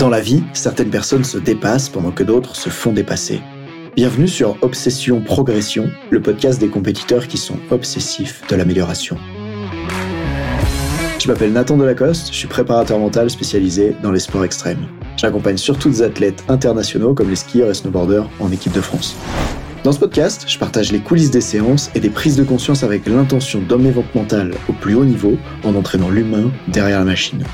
Dans la vie, certaines personnes se dépassent pendant que d'autres se font dépasser. Bienvenue sur Obsession Progression, le podcast des compétiteurs qui sont obsessifs de l'amélioration. Je m'appelle Nathan Delacoste, je suis préparateur mental spécialisé dans les sports extrêmes. J'accompagne surtout des athlètes internationaux comme les skieurs et snowboarders en équipe de France. Dans ce podcast, je partage les coulisses des séances et des prises de conscience avec l'intention votre mental au plus haut niveau en entraînant l'humain derrière la machine.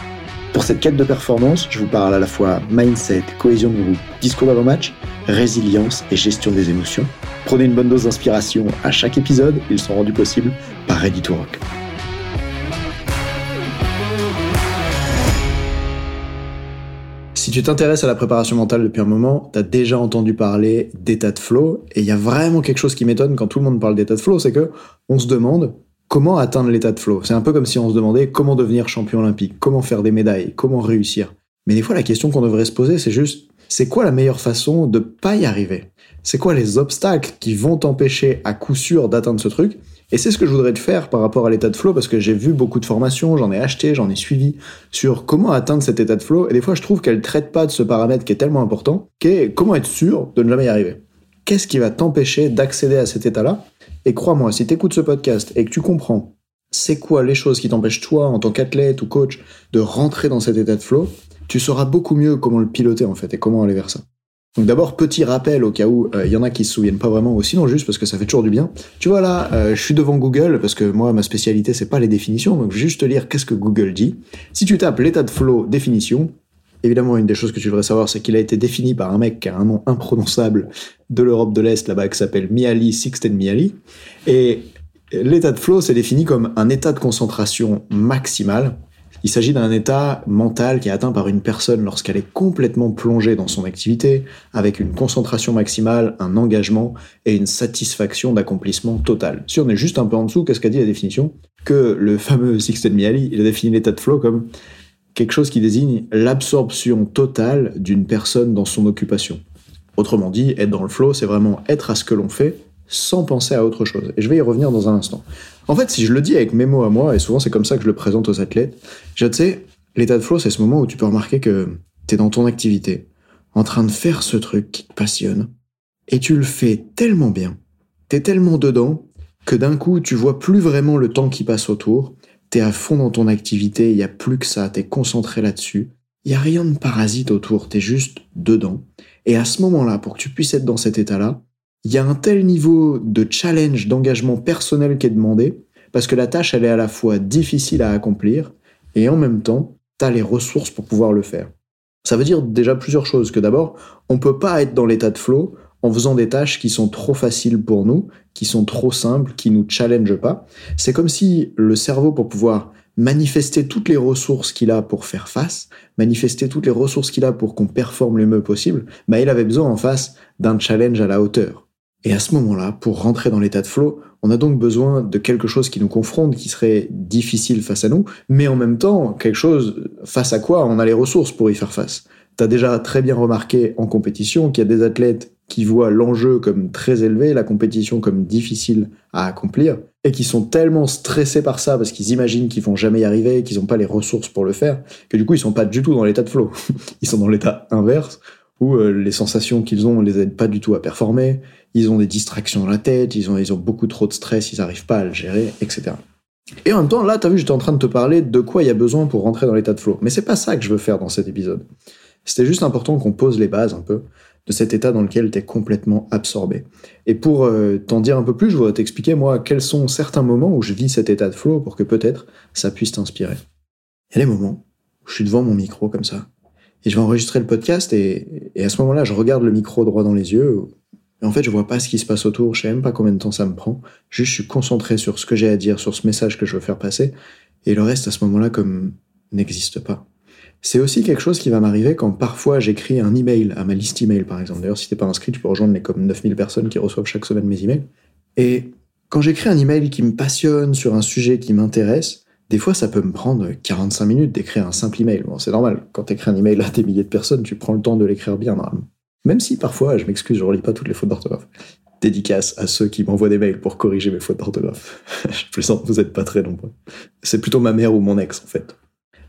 Pour cette quête de performance, je vous parle à la fois mindset, cohésion de groupe, discours d'avant-match, résilience et gestion des émotions. Prenez une bonne dose d'inspiration à chaque épisode, ils sont rendus possibles par Ready to Rock. Si tu t'intéresses à la préparation mentale depuis un moment, tu as déjà entendu parler d'état de flow, et il y a vraiment quelque chose qui m'étonne quand tout le monde parle d'état de flow, c'est que on se demande comment atteindre l'état de flow. C'est un peu comme si on se demandait comment devenir champion olympique, comment faire des médailles, comment réussir. Mais des fois, la question qu'on devrait se poser, c'est juste, c'est quoi la meilleure façon de pas y arriver? C'est quoi les obstacles qui vont t'empêcher à coup sûr d'atteindre ce truc? Et c'est ce que je voudrais te faire par rapport à l'état de flow, parce que j'ai vu beaucoup de formations, j'en ai acheté, j'en ai suivi, sur comment atteindre cet état de flow, et des fois je trouve qu'elle traite pas de ce paramètre qui est tellement important, qui est comment être sûr de ne jamais y arriver. Qu'est-ce qui va t'empêcher d'accéder à cet état-là? Et crois-moi, si tu écoutes ce podcast et que tu comprends c'est quoi les choses qui t'empêchent toi, en tant qu'athlète ou coach, de rentrer dans cet état de flow, tu sauras beaucoup mieux comment le piloter en fait et comment aller vers ça. Donc d'abord, petit rappel au cas où il euh, y en a qui se souviennent pas vraiment, ou sinon juste parce que ça fait toujours du bien. Tu vois là, euh, je suis devant Google parce que moi ma spécialité c'est pas les définitions, donc je vais juste te lire qu'est-ce que Google dit. Si tu tapes l'état de flow définition, évidemment une des choses que tu devrais savoir c'est qu'il a été défini par un mec qui a un nom imprononçable de l'Europe de l'Est là-bas qui s'appelle Miali Sixten Miali, et l'état de flow c'est défini comme un état de concentration maximale. Il s'agit d'un état mental qui est atteint par une personne lorsqu'elle est complètement plongée dans son activité, avec une concentration maximale, un engagement et une satisfaction d'accomplissement total. Si on est juste un peu en dessous, qu'est-ce qu'a dit la définition? Que le fameux Sixten Miali, il a défini l'état de flow comme quelque chose qui désigne l'absorption totale d'une personne dans son occupation. Autrement dit, être dans le flow, c'est vraiment être à ce que l'on fait sans penser à autre chose. Et je vais y revenir dans un instant. En fait, si je le dis avec mes mots à moi, et souvent c'est comme ça que je le présente aux athlètes, je sais, l'état de flow, c'est ce moment où tu peux remarquer que t'es dans ton activité, en train de faire ce truc qui te passionne, et tu le fais tellement bien, t'es tellement dedans, que d'un coup, tu vois plus vraiment le temps qui passe autour, t'es à fond dans ton activité, il y a plus que ça, t'es concentré là-dessus, il y a rien de parasite autour, t'es juste dedans. Et à ce moment-là, pour que tu puisses être dans cet état-là, il y a un tel niveau de challenge, d'engagement personnel qui est demandé, parce que la tâche, elle est à la fois difficile à accomplir, et en même temps, tu as les ressources pour pouvoir le faire. Ça veut dire déjà plusieurs choses, que d'abord, on peut pas être dans l'état de flow en faisant des tâches qui sont trop faciles pour nous, qui sont trop simples, qui nous challengent pas. C'est comme si le cerveau, pour pouvoir manifester toutes les ressources qu'il a pour faire face, manifester toutes les ressources qu'il a pour qu'on performe le mieux possible, bah, il avait besoin en face d'un challenge à la hauteur. Et à ce moment-là, pour rentrer dans l'état de flow, on a donc besoin de quelque chose qui nous confronte, qui serait difficile face à nous, mais en même temps, quelque chose face à quoi on a les ressources pour y faire face. T'as déjà très bien remarqué en compétition qu'il y a des athlètes qui voient l'enjeu comme très élevé, la compétition comme difficile à accomplir, et qui sont tellement stressés par ça parce qu'ils imaginent qu'ils vont jamais y arriver, qu'ils n'ont pas les ressources pour le faire, que du coup ils sont pas du tout dans l'état de flow. ils sont dans l'état inverse, où euh, les sensations qu'ils ont ne les aident pas du tout à performer, ils ont des distractions dans la tête, ils ont, beaucoup trop de stress, ils n'arrivent pas à le gérer, etc. Et en même temps, là, tu as vu, j'étais en train de te parler de quoi il y a besoin pour rentrer dans l'état de flow. Mais c'est pas ça que je veux faire dans cet épisode. C'était juste important qu'on pose les bases un peu de cet état dans lequel tu es complètement absorbé. Et pour euh, t'en dire un peu plus, je voudrais t'expliquer, moi, quels sont certains moments où je vis cet état de flow pour que peut-être ça puisse t'inspirer. Il y a des moments où je suis devant mon micro comme ça, et je vais enregistrer le podcast, et, et à ce moment-là, je regarde le micro droit dans les yeux, et en fait, je vois pas ce qui se passe autour, je sais même pas combien de temps ça me prend. Juste, je suis concentré sur ce que j'ai à dire, sur ce message que je veux faire passer. Et le reste, à ce moment-là, comme n'existe pas. C'est aussi quelque chose qui va m'arriver quand parfois j'écris un email à ma liste email, par exemple. D'ailleurs, si t'es pas inscrit, tu peux rejoindre les comme 9000 personnes qui reçoivent chaque semaine mes emails. Et quand j'écris un email qui me passionne sur un sujet qui m'intéresse, des fois, ça peut me prendre 45 minutes d'écrire un simple email. Bon, c'est normal. Quand t'écris un email à des milliers de personnes, tu prends le temps de l'écrire bien, normalement. Même si parfois, je m'excuse, je relis pas toutes les fautes d'orthographe. Dédicace à ceux qui m'envoient des mails pour corriger mes fautes d'orthographe. je plaisante, vous êtes pas très nombreux. C'est plutôt ma mère ou mon ex, en fait.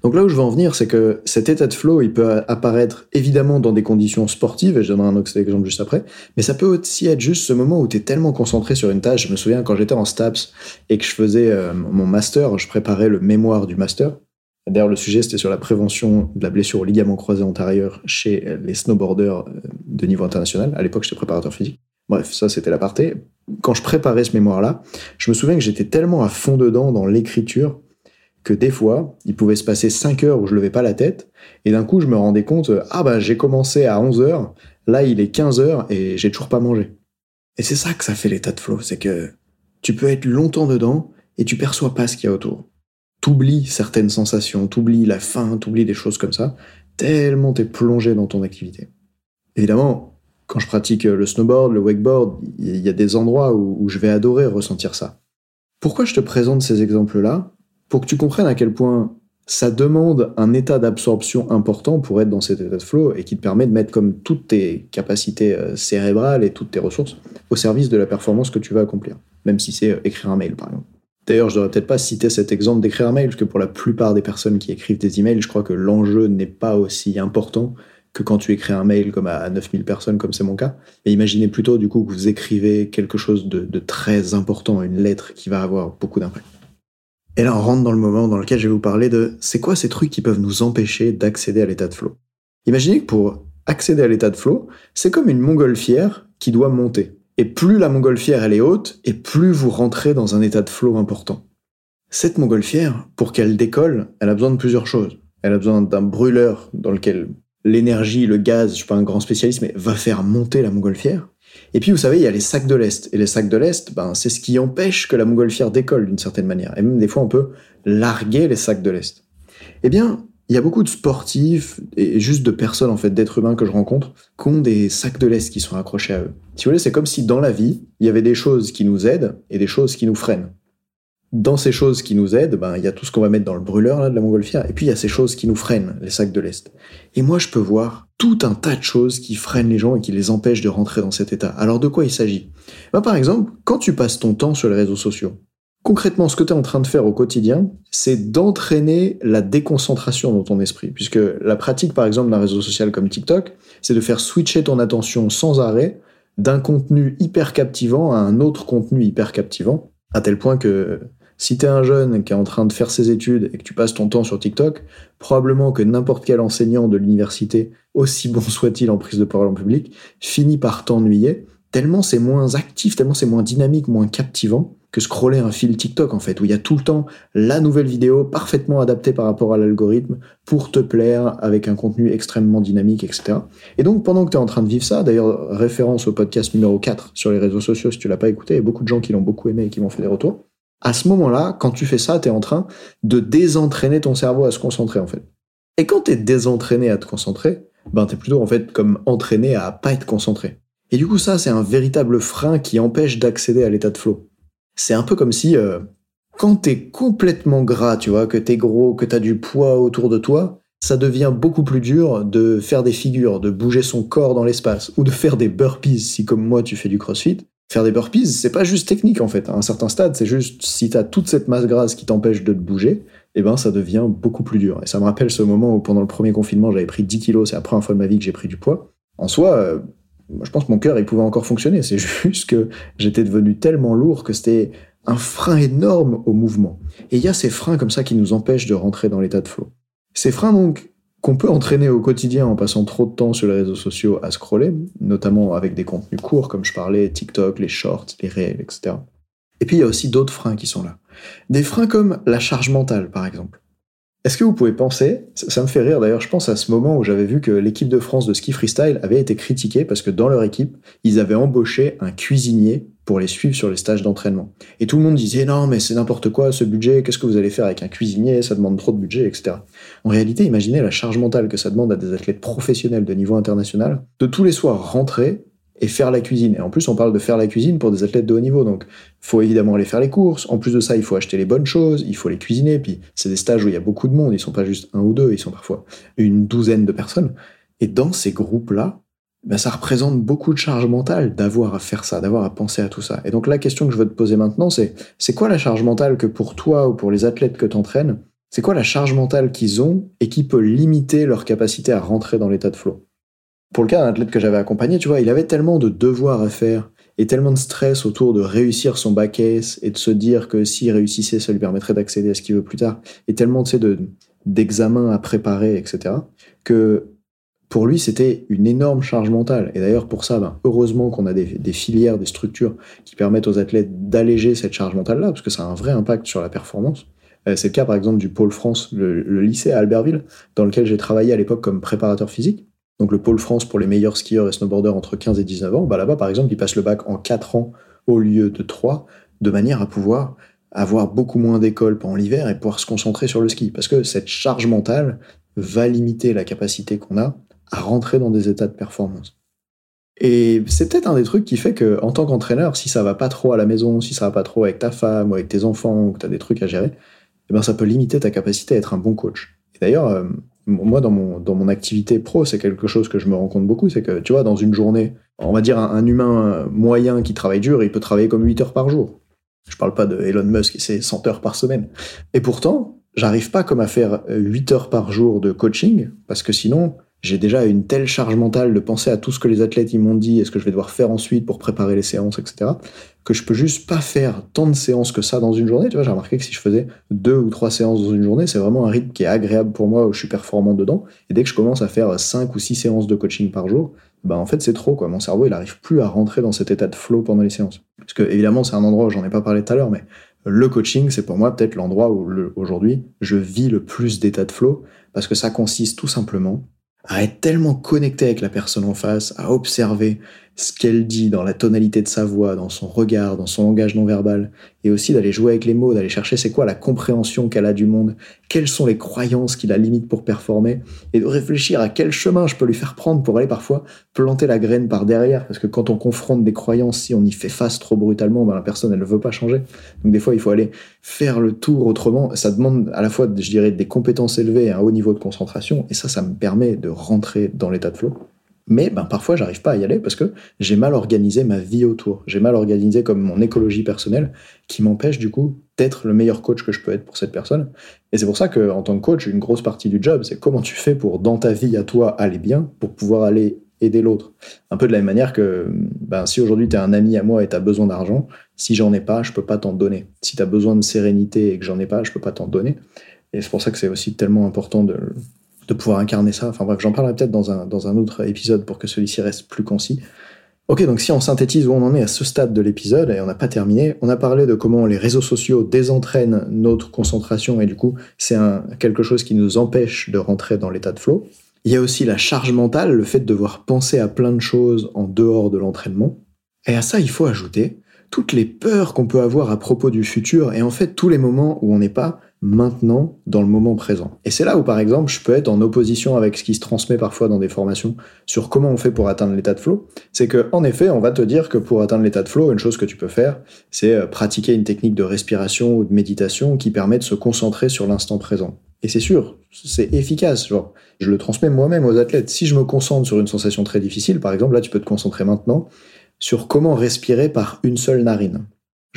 Donc là où je veux en venir, c'est que cet état de flow, il peut apparaître évidemment dans des conditions sportives, et je donnerai un autre exemple juste après, mais ça peut aussi être juste ce moment où tu es tellement concentré sur une tâche. Je me souviens quand j'étais en STAPS et que je faisais euh, mon master, je préparais le mémoire du master. D'ailleurs, le sujet, c'était sur la prévention de la blessure au ligament croisé antérieur chez les snowboarders euh, de niveau international. À l'époque, j'étais préparateur physique. Bref, ça, c'était l'aparté. Quand je préparais ce mémoire-là, je me souviens que j'étais tellement à fond dedans dans l'écriture que des fois, il pouvait se passer 5 heures où je levais pas la tête, et d'un coup, je me rendais compte, ah bah j'ai commencé à 11 heures, là il est 15 heures et j'ai toujours pas mangé. Et c'est ça que ça fait l'état de flow, c'est que tu peux être longtemps dedans et tu perçois pas ce qu'il y a autour. T'oublies certaines sensations, t'oublies la faim, t'oublies des choses comme ça, tellement t'es plongé dans ton activité. Évidemment, quand je pratique le snowboard, le wakeboard, il y a des endroits où je vais adorer ressentir ça. Pourquoi je te présente ces exemples-là? Pour que tu comprennes à quel point ça demande un état d'absorption important pour être dans cet état de flow et qui te permet de mettre comme toutes tes capacités euh, cérébrales et toutes tes ressources au service de la performance que tu vas accomplir, même si c'est euh, écrire un mail par exemple. D'ailleurs, je devrais peut-être pas citer cet exemple d'écrire un mail, parce que pour la plupart des personnes qui écrivent des emails, je crois que l'enjeu n'est pas aussi important que quand tu écris un mail comme à 9000 personnes, comme c'est mon cas. Et imaginez plutôt du coup que vous écrivez quelque chose de, de très important, une lettre qui va avoir beaucoup d'impact. Et là, on rentre dans le moment dans lequel je vais vous parler de c'est quoi ces trucs qui peuvent nous empêcher d'accéder à l'état de flow. Imaginez que pour accéder à l'état de flow, c'est comme une montgolfière qui doit monter. Et plus la montgolfière est haute, et plus vous rentrez dans un état de flow important. Cette montgolfière, pour qu'elle décolle, elle a besoin de plusieurs choses. Elle a besoin d'un brûleur dans lequel l'énergie, le gaz, je suis pas un grand spécialiste, mais va faire monter la montgolfière. Et puis, vous savez, il y a les sacs de l'Est. Et les sacs de l'Est, ben, c'est ce qui empêche que la montgolfière décolle d'une certaine manière. Et même des fois, on peut larguer les sacs de l'Est. Eh bien, il y a beaucoup de sportifs et juste de personnes, en fait, d'êtres humains que je rencontre, qui ont des sacs de l'Est qui sont accrochés à eux. Si vous voulez, c'est comme si dans la vie, il y avait des choses qui nous aident et des choses qui nous freinent dans ces choses qui nous aident, ben, il y a tout ce qu'on va mettre dans le brûleur là, de la montgolfière, et puis il y a ces choses qui nous freinent, les sacs de l'Est. Et moi, je peux voir tout un tas de choses qui freinent les gens et qui les empêchent de rentrer dans cet état. Alors de quoi il s'agit? Ben, Par exemple, quand tu passes ton temps sur les réseaux sociaux, concrètement, ce que tu es en train de faire au quotidien, c'est d'entraîner la déconcentration dans ton esprit, puisque la pratique, par exemple, d'un réseau social comme TikTok, c'est de faire switcher ton attention sans arrêt d'un contenu hyper captivant à un autre contenu hyper captivant, à tel point que si t'es un jeune qui est en train de faire ses études et que tu passes ton temps sur TikTok, probablement que n'importe quel enseignant de l'université, aussi bon soit-il en prise de parole en public, finit par t'ennuyer, tellement c'est moins actif, tellement c'est moins dynamique, moins captivant que scroller un fil TikTok en fait, où il y a tout le temps la nouvelle vidéo parfaitement adaptée par rapport à l'algorithme pour te plaire avec un contenu extrêmement dynamique, etc. Et donc pendant que tu es en train de vivre ça, d'ailleurs référence au podcast numéro 4 sur les réseaux sociaux si tu l'as pas écouté, il y a beaucoup de gens qui l'ont beaucoup aimé et qui m'ont fait des retours. À ce moment-là, quand tu fais ça, tu es en train de désentraîner ton cerveau à se concentrer, en fait. Et quand tu es désentraîné à te concentrer, ben t'es plutôt en fait comme entraîné à pas être concentré. Et du coup, ça, c'est un véritable frein qui empêche d'accéder à l'état de flow. C'est un peu comme si, euh, quand t'es complètement gras, tu vois, que t'es gros, que t'as du poids autour de toi, ça devient beaucoup plus dur de faire des figures, de bouger son corps dans l'espace, ou de faire des burpees si comme moi tu fais du crossfit, Faire des burpees, c'est pas juste technique en fait. À un certain stade, c'est juste si t'as toute cette masse grasse qui t'empêche de te bouger, eh ben ça devient beaucoup plus dur. Et ça me rappelle ce moment où pendant le premier confinement, j'avais pris 10 kilos, c'est la première fois de ma vie que j'ai pris du poids. En soi, euh, je pense que mon cœur, il pouvait encore fonctionner. C'est juste que j'étais devenu tellement lourd que c'était un frein énorme au mouvement. Et il y a ces freins comme ça qui nous empêchent de rentrer dans l'état de flow. Ces freins donc, qu'on peut entraîner au quotidien en passant trop de temps sur les réseaux sociaux à scroller, notamment avec des contenus courts, comme je parlais, TikTok, les shorts, les réels, etc. Et puis il y a aussi d'autres freins qui sont là. Des freins comme la charge mentale, par exemple. Est-ce que vous pouvez penser, ça me fait rire d'ailleurs, je pense à ce moment où j'avais vu que l'équipe de France de ski freestyle avait été critiquée parce que dans leur équipe, ils avaient embauché un cuisinier pour les suivre sur les stages d'entraînement. Et tout le monde disait non mais c'est n'importe quoi ce budget, qu'est-ce que vous allez faire avec un cuisinier, ça demande trop de budget, etc. En réalité, imaginez la charge mentale que ça demande à des athlètes professionnels de niveau international de tous les soirs rentrer et faire la cuisine. Et en plus, on parle de faire la cuisine pour des athlètes de haut niveau. Donc, faut évidemment aller faire les courses. En plus de ça, il faut acheter les bonnes choses, il faut les cuisiner. Puis, c'est des stages où il y a beaucoup de monde. Ils sont pas juste un ou deux, ils sont parfois une douzaine de personnes. Et dans ces groupes-là, ben, ça représente beaucoup de charge mentale d'avoir à faire ça, d'avoir à penser à tout ça. Et donc, la question que je veux te poser maintenant, c'est c'est quoi la charge mentale que pour toi ou pour les athlètes que tu entraînes, C'est quoi la charge mentale qu'ils ont et qui peut limiter leur capacité à rentrer dans l'état de flow? Pour le cas d'un athlète que j'avais accompagné, tu vois, il avait tellement de devoirs à faire et tellement de stress autour de réussir son back case et de se dire que s'il réussissait, ça lui permettrait d'accéder à ce qu'il veut plus tard, et tellement tu sais, de, d'examens à préparer, etc., que pour lui, c'était une énorme charge mentale. Et d'ailleurs, pour ça, ben, heureusement qu'on a des, filières, des structures qui permettent aux athlètes d'alléger cette charge mentale-là, parce que ça a un vrai impact sur la performance. Euh, c'est le cas, par exemple, du Pôle France, le, lycée à Albertville, dans lequel j'ai travaillé à l'époque comme préparateur physique. Donc le Pôle France pour les meilleurs skieurs et snowboarders entre 15 et 19 ans, bah là-bas, par exemple, ils passent le bac en 4 ans au lieu de 3, de manière à pouvoir avoir beaucoup moins d'école pendant l'hiver et pouvoir se concentrer sur le ski. Parce que cette charge mentale va limiter la capacité qu'on a à rentrer dans des états de performance. Et c'est peut-être un des trucs qui fait que, en tant qu'entraîneur, si ça va pas trop à la maison, si ça va pas trop avec ta femme ou avec tes enfants, ou que tu as des trucs à gérer, eh ben ça peut limiter ta capacité à être un bon coach. D'ailleurs, euh, moi, dans mon, activité pro, c'est quelque chose que je me rends compte beaucoup, c'est que, tu vois, dans une journée, on va dire un, humain moyen qui travaille dur, il peut travailler comme 8 heures par jour. Je parle pas de Elon Musk et ses 100 heures par semaine. Et pourtant, j'arrive pas comme à faire 8 heures par jour de coaching, parce que sinon, j'ai déjà une telle charge mentale de penser à tout ce que les athlètes ils m'ont dit et ce que je vais devoir faire ensuite pour préparer les séances, etc., que je peux juste pas faire tant de séances que ça dans une journée. Tu vois, j'ai remarqué que si je faisais deux ou trois séances dans une journée, c'est vraiment un rythme qui est agréable pour moi, où je suis performant dedans. Et dès que je commence à faire cinq ou six séances de coaching par jour, bah en fait c'est trop quoi. Mon cerveau il arrive plus à rentrer dans cet état de flow pendant les séances. Parce que évidemment c'est un endroit où j'en ai pas parlé tout à l'heure, mais le coaching c'est pour moi peut-être l'endroit où aujourd'hui je vis le plus d'état de flow parce que ça consiste tout simplement à être tellement connecté avec la personne en face, à observer ce qu'elle dit dans la tonalité de sa voix, dans son regard, dans son langage non verbal, et aussi d'aller jouer avec les mots, d'aller chercher c'est quoi la compréhension qu'elle a du monde, quelles sont les croyances qui la limitent pour performer, et de réfléchir à quel chemin je peux lui faire prendre pour aller parfois planter la graine par derrière, parce que quand on confronte des croyances, si on y fait face trop brutalement, ben la personne elle ne veut pas changer. Donc des fois il faut aller faire le tour autrement. Ça demande à la fois, je dirais, des compétences élevées et un haut niveau de concentration, et ça, ça me permet de rentrer dans l'état de flow. Mais ben, parfois, j'arrive pas à y aller parce que j'ai mal organisé ma vie autour. J'ai mal organisé comme mon écologie personnelle qui m'empêche du coup d'être le meilleur coach que je peux être pour cette personne. Et c'est pour ça que en tant que coach, une grosse partie du job, c'est comment tu fais pour, dans ta vie à toi, aller bien pour pouvoir aller aider l'autre. Un peu de la même manière que ben, si aujourd'hui tu es un ami à moi et tu as besoin d'argent, si j'en ai pas, je peux pas t'en donner. Si tu as besoin de sérénité et que j'en ai pas, je peux pas t'en donner. Et c'est pour ça que c'est aussi tellement important de, de pouvoir incarner ça. Enfin bref, j'en parlerai peut-être dans un, dans un autre épisode pour que celui-ci reste plus concis. Ok, donc si on synthétise où on en est à ce stade de l'épisode, et on n'a pas terminé, on a parlé de comment les réseaux sociaux désentraînent notre concentration, et du coup, c'est quelque chose qui nous empêche de rentrer dans l'état de flow. Il y a aussi la charge mentale, le fait de devoir penser à plein de choses en dehors de l'entraînement. Et à ça, il faut ajouter toutes les peurs qu'on peut avoir à propos du futur, et en fait tous les moments où on n'est pas maintenant dans le moment présent. Et c'est là où, par exemple, je peux être en opposition avec ce qui se transmet parfois dans des formations sur comment on fait pour atteindre l'état de flow. C'est que, en effet, on va te dire que pour atteindre l'état de flow, une chose que tu peux faire, c'est euh, pratiquer une technique de respiration ou de méditation qui permet de se concentrer sur l'instant présent. Et c'est sûr, c'est efficace. Genre, je le transmets moi-même aux athlètes. Si je me concentre sur une sensation très difficile, par exemple, là, tu peux te concentrer maintenant sur comment respirer par une seule narine.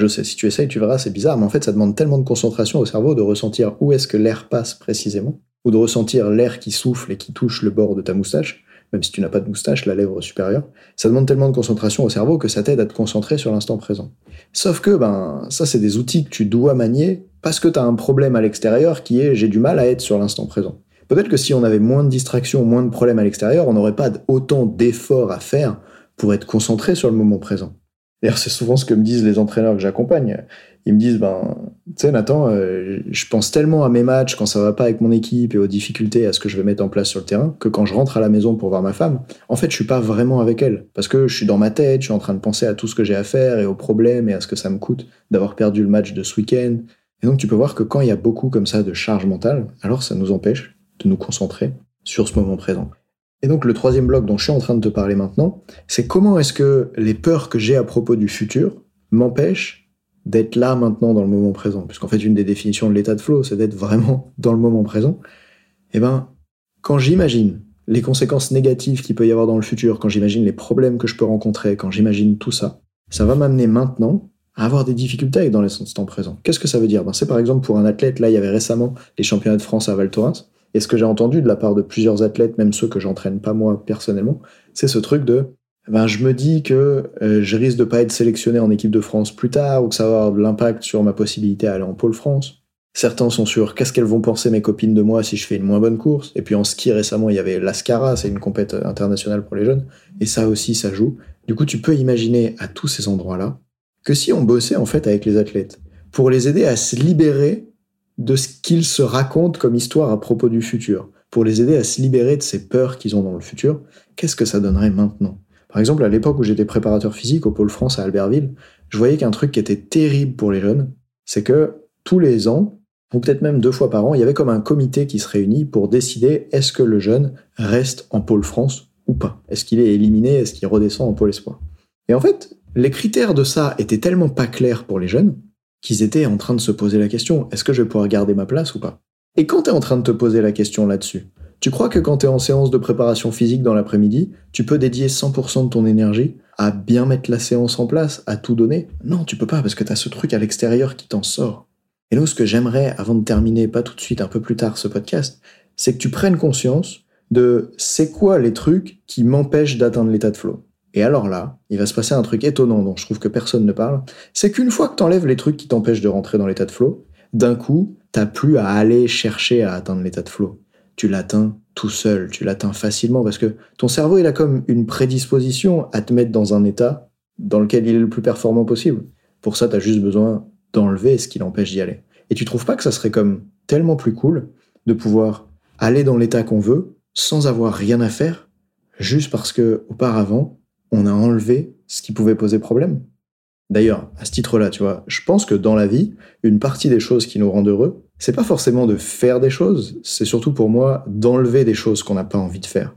Je sais, si tu essayes, tu verras, c'est bizarre, mais en fait, ça demande tellement de concentration au cerveau de ressentir où est-ce que l'air passe précisément, ou de ressentir l'air qui souffle et qui touche le bord de ta moustache, même si tu n'as pas de moustache, la lèvre supérieure. Ça demande tellement de concentration au cerveau que ça t'aide à te concentrer sur l'instant présent. Sauf que, ben, ça, c'est des outils que tu dois manier parce que tu as un problème à l'extérieur qui est j'ai du mal à être sur l'instant présent. Peut-être que si on avait moins de distractions, moins de problèmes à l'extérieur, on n'aurait pas autant d'efforts à faire pour être concentré sur le moment présent. D'ailleurs, c'est souvent ce que me disent les entraîneurs que j'accompagne. Ils me disent, ben, tu sais, Nathan, euh, je pense tellement à mes matchs quand ça va pas avec mon équipe et aux difficultés, à ce que je vais mettre en place sur le terrain, que quand je rentre à la maison pour voir ma femme, en fait, je suis pas vraiment avec elle. Parce que je suis dans ma tête, je suis en train de penser à tout ce que j'ai à faire et aux problèmes et à ce que ça me coûte d'avoir perdu le match de ce week-end. Et donc, tu peux voir que quand il y a beaucoup comme ça de charge mentale, alors ça nous empêche de nous concentrer sur ce moment présent. Et donc le troisième bloc dont je suis en train de te parler maintenant, c'est comment est-ce que les peurs que j'ai à propos du futur m'empêchent d'être là maintenant dans le moment présent? Puisqu'en fait, une des définitions de l'état de flow, c'est d'être vraiment dans le moment présent. Eh ben, quand j'imagine les conséquences négatives qu'il peut y avoir dans le futur, quand j'imagine les problèmes que je peux rencontrer, quand j'imagine tout ça, ça va m'amener maintenant à avoir des difficultés avec dans l'instant présent. Qu'est-ce que ça veut dire? Ben, C'est par exemple pour un athlète, là il y avait récemment les championnats de France à Val Thorens, et ce que j'ai entendu de la part de plusieurs athlètes, même ceux que j'entraîne pas moi personnellement, c'est ce truc de ben, je me dis que euh, je risque de pas être sélectionné en équipe de France plus tard, ou que ça va avoir de l'impact sur ma possibilité à aller en pôle France. Certains sont sûrs qu'est-ce qu'elles vont penser mes copines de moi si je fais une moins bonne course? Et puis en ski récemment, il y avait l'Ascara, c'est une compète internationale pour les jeunes, et ça aussi, ça joue. Du coup, tu peux imaginer à tous ces endroits-là que si on bossait en fait avec les athlètes pour les aider à se libérer de ce qu'ils se racontent comme histoire à propos du futur, pour les aider à se libérer de ces peurs qu'ils ont dans le futur, qu'est-ce que ça donnerait maintenant? Par exemple, à l'époque où j'étais préparateur physique au Pôle France à Albertville, je voyais qu'un truc qui était terrible pour les jeunes, c'est que tous les ans, ou peut-être même deux fois par an, il y avait comme un comité qui se réunit pour décider est-ce que le jeune reste en Pôle France ou pas? Est-ce qu'il est éliminé? Est-ce qu'il redescend en Pôle Espoir? Et en fait, les critères de ça étaient tellement pas clairs pour les jeunes qu'ils étaient en train de se poser la question est-ce que je vais pouvoir garder ma place ou pas? Et quand tu es en train de te poser la question là-dessus, tu crois que quand tu es en séance de préparation physique dans l'après-midi, tu peux dédier 100% de ton énergie à bien mettre la séance en place, à tout donner? Non, tu peux pas parce que tu as ce truc à l'extérieur qui t'en sort. Et là, ce que j'aimerais, avant de terminer, pas tout de suite, un peu plus tard ce podcast, c'est que tu prennes conscience de c'est quoi les trucs qui m'empêchent d'atteindre l'état de flow. Et alors là, il va se passer un truc étonnant dont je trouve que personne ne parle, c'est qu'une fois que tu enlèves les trucs qui t'empêchent de rentrer dans l'état de flow, d'un coup, t'as plus à aller chercher à atteindre l'état de flow. Tu l'atteins tout seul, tu l'atteins facilement parce que ton cerveau, il a comme une prédisposition à te mettre dans un état dans lequel il est le plus performant possible. Pour ça, tu as juste besoin d'enlever ce qui l'empêche d'y aller. Et tu trouves pas que ça serait comme tellement plus cool de pouvoir aller dans l'état qu'on veut sans avoir rien à faire, juste parce que auparavant, on a enlevé ce qui pouvait poser problème. D'ailleurs, à ce titre-là, tu vois, je pense que dans la vie, une partie des choses qui nous rendent heureux, c'est pas forcément de faire des choses, c'est surtout pour moi d'enlever des choses qu'on n'a pas envie de faire.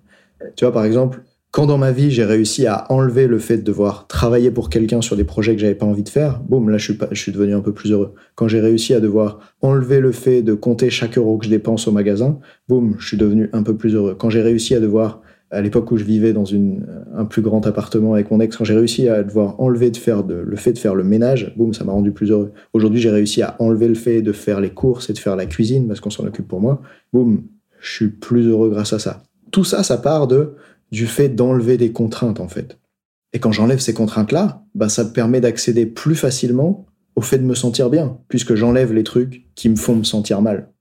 Tu vois, par exemple, quand dans ma vie j'ai réussi à enlever le fait de devoir travailler pour quelqu'un sur des projets que j'avais pas envie de faire, boum, là je suis, je suis devenu un peu plus heureux. Quand j'ai réussi à devoir enlever le fait de compter chaque euro que je dépense au magasin, boum, je suis devenu un peu plus heureux. Quand j'ai réussi à devoir à l'époque où je vivais dans une, un plus grand appartement avec mon ex, quand j'ai réussi à devoir enlever de faire le fait de faire le ménage, boum, ça m'a rendu plus heureux. Aujourd'hui, j'ai réussi à enlever le fait de faire les courses et de faire la cuisine parce qu'on s'en occupe pour moi. Boum, je suis plus heureux grâce à ça. Tout ça, ça part de du fait d'enlever des contraintes en fait. Et quand j'enlève ces contraintes-là, bah, ça me permet d'accéder plus facilement au fait de me sentir bien, puisque j'enlève les trucs qui me font me sentir mal.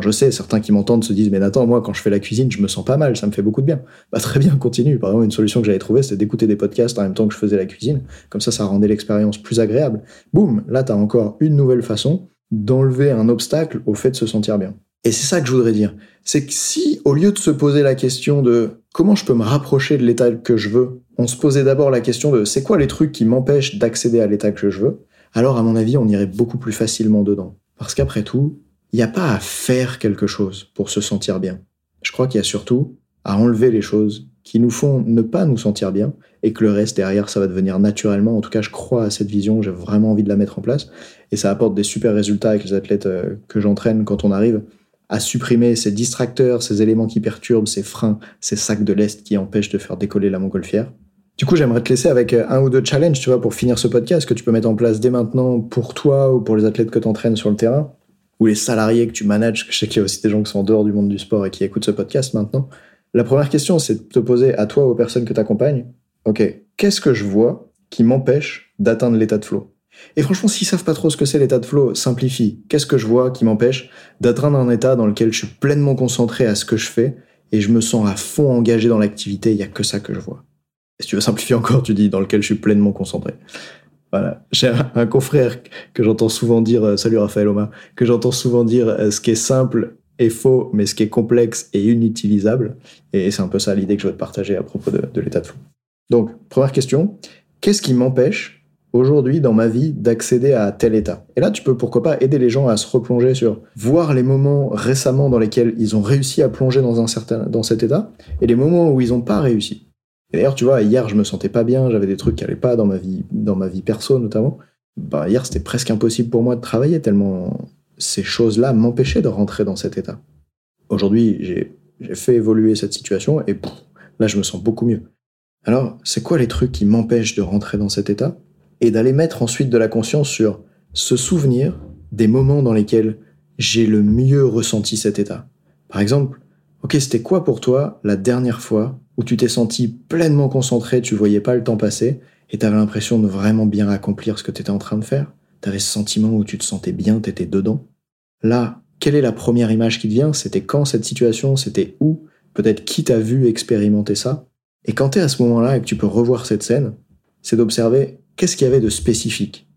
Je sais, certains qui m'entendent se disent, mais Nathan, moi, quand je fais la cuisine, je me sens pas mal, ça me fait beaucoup de bien. Bah très bien, continue. Par exemple, une solution que j'avais trouvée, c'était d'écouter des podcasts en même temps que je faisais la cuisine. Comme ça, ça rendait l'expérience plus agréable. Boum, là, tu as encore une nouvelle façon d'enlever un obstacle au fait de se sentir bien. Et c'est ça que je voudrais dire. C'est que si, au lieu de se poser la question de comment je peux me rapprocher de l'état que je veux, on se posait d'abord la question de c'est quoi les trucs qui m'empêchent d'accéder à l'état que je veux, alors à mon avis, on irait beaucoup plus facilement dedans. Parce qu'après tout, il n'y a pas à faire quelque chose pour se sentir bien. Je crois qu'il y a surtout à enlever les choses qui nous font ne pas nous sentir bien et que le reste derrière, ça va devenir naturellement. En tout cas, je crois à cette vision, j'ai vraiment envie de la mettre en place et ça apporte des super résultats avec les athlètes euh, que j'entraîne quand on arrive à supprimer ces distracteurs, ces éléments qui perturbent, ces freins, ces sacs de l'Est qui empêchent de faire décoller la montgolfière. Du coup, j'aimerais te laisser avec euh, un ou deux challenges, tu vois, pour finir ce podcast que tu peux mettre en place dès maintenant pour toi ou pour les athlètes que tu entraînes sur le terrain ou les salariés que tu manages, je sais qu'il y a aussi des gens qui sont en dehors du monde du sport et qui écoutent ce podcast maintenant. La première question, c'est de te poser à toi, aux personnes que tu accompagnes, ok, qu'est-ce que je vois qui m'empêche d'atteindre l'état de flow? Et franchement, s'ils savent pas trop ce que c'est l'état de flow, simplifie. Qu'est-ce que je vois qui m'empêche d'atteindre un état dans lequel je suis pleinement concentré à ce que je fais et je me sens à fond engagé dans l'activité, il y a que ça que je vois. Et si tu veux simplifier encore, tu dis dans lequel je suis pleinement concentré. Voilà. J'ai un, confrère que j'entends souvent dire, euh, salut Raphaël Oma, que j'entends souvent dire euh, ce qui est simple est faux, mais ce qui est complexe est inutilisable. Et c'est un peu ça l'idée que je veux te partager à propos de, l'état de flow. Donc, première question, qu'est-ce qui m'empêche aujourd'hui dans ma vie d'accéder à tel état? Et là, tu peux pourquoi pas aider les gens à se replonger sur voir les moments récemment dans lesquels ils ont réussi à plonger dans un certain dans cet état et les moments où ils n'ont pas réussi. D'ailleurs, tu vois, hier, je me sentais pas bien, j'avais des trucs qui allaient pas dans ma vie, dans ma vie perso notamment. Bah, hier, c'était presque impossible pour moi de travailler tellement ces choses-là m'empêchaient de rentrer dans cet état. Aujourd'hui, j'ai fait évoluer cette situation et là, je me sens beaucoup mieux. Alors, c'est quoi les trucs qui m'empêchent de rentrer dans cet état et d'aller mettre ensuite de la conscience sur se souvenir des moments dans lesquels j'ai le mieux ressenti cet état? Par exemple, ok, c'était quoi pour toi la dernière fois où tu t'es senti pleinement concentré, tu voyais pas le temps passer, et t'avais l'impression de vraiment bien accomplir ce que tu étais en train de faire? T'avais ce sentiment où tu te sentais bien, t'étais dedans? Là, quelle est la première image qui te vient? C'était quand cette situation? C'était où? Peut-être qui t'a vu expérimenter ça? Et quand t'es à ce moment-là et que tu peux revoir cette scène, c'est d'observer qu'est-ce qu'il y avait de spécifique.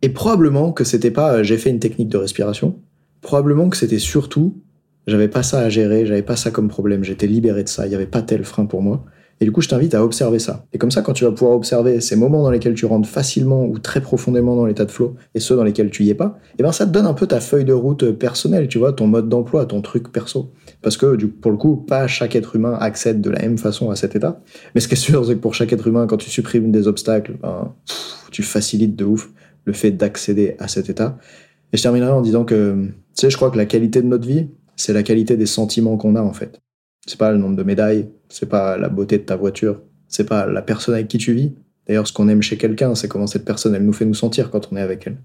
Et probablement que c'était pas euh, j'ai fait une technique de respiration, probablement que c'était surtout j'avais pas ça à gérer, j'avais pas ça comme problème, j'étais libéré de ça, il y avait pas tel frein pour moi. Et du coup, je t'invite à observer ça. Et comme ça, quand tu vas pouvoir observer ces moments dans lesquels tu rentres facilement ou très profondément dans l'état de flow et ceux dans lesquels tu y es pas, et eh ben ça te donne un peu ta feuille de route personnelle, tu vois, ton mode d'emploi, ton truc perso. Parce que du, pour le coup, pas chaque être humain accède de la même façon à cet état. Mais ce qui est sûr, c'est que pour chaque être humain, quand tu supprimes des obstacles, ben, tu facilites de ouf le fait d'accéder à cet état. Et je terminerai en disant que, tu sais, je crois que la qualité de notre vie, c'est la qualité des sentiments qu'on a en fait. C'est pas le nombre de médailles, c'est pas la beauté de ta voiture, c'est pas la personne avec qui tu vis. D'ailleurs, ce qu'on aime chez quelqu'un, c'est comment cette personne, elle nous fait nous sentir quand on est avec elle.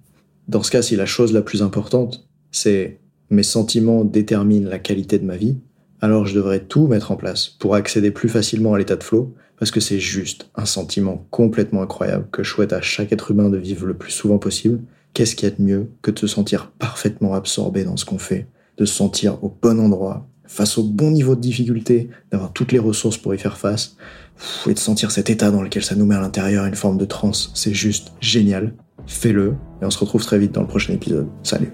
Dans ce cas, si la chose la plus importante, c'est mes sentiments déterminent la qualité de ma vie, alors je devrais tout mettre en place pour accéder plus facilement à l'état de flow, parce que c'est juste un sentiment complètement incroyable que je souhaite à chaque être humain de vivre le plus souvent possible. Qu'est-ce qu'il y a de mieux que de se sentir parfaitement absorbé dans ce qu'on fait, de se sentir au bon endroit, face au bon niveau de difficulté, d'avoir toutes les ressources pour y faire face, et de sentir cet état dans lequel ça nous met à l'intérieur, une forme de transe. C'est juste génial. Fais-le, et on se retrouve très vite dans le prochain épisode. Salut.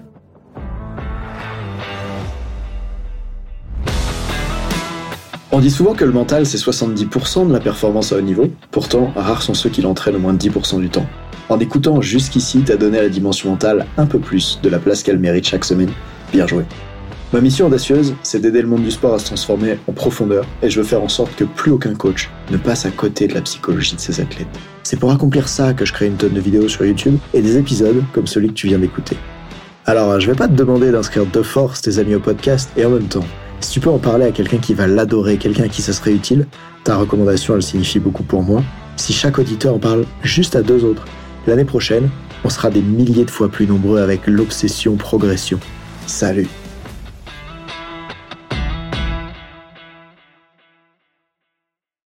On dit souvent que le mental c'est 70% de la performance à haut niveau, pourtant rares sont ceux qui l'entraînent au moins de 10% du temps. En écoutant jusqu'ici, t'as donné à la dimension mentale un peu plus de la place qu'elle mérite chaque semaine. Bien joué. Ma mission audacieuse, c'est d'aider le monde du sport à se transformer en profondeur et je veux faire en sorte que plus aucun coach ne passe à côté de la psychologie de ses athlètes. C'est pour accomplir ça que je crée une tonne de vidéos sur YouTube et des épisodes comme celui que tu viens d'écouter. Alors, je vais pas te demander d'inscrire de force tes amis au podcast et en même temps, si tu peux en parler à quelqu'un qui va l'adorer, quelqu'un à qui ça serait utile, ta recommandation elle signifie beaucoup pour moi. Si chaque auditeur en parle juste à deux autres, l'année prochaine, on sera des milliers de fois plus nombreux avec l'obsession progression. Salut